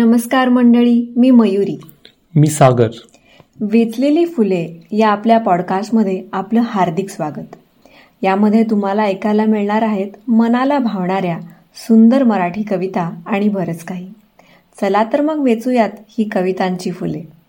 नमस्कार मंडळी मी मयुरी. मी सागर. वेचलेली फुले या आपल्या पॉडकास्टमध्ये आपलं हार्दिक स्वागत. यामध्ये तुम्हाला ऐकायला मिळणार आहेत मनाला भावणाऱ्या सुंदर मराठी कविता आणि बरंच काही. चला तर मग वेचूयात ही कवितांची फुले.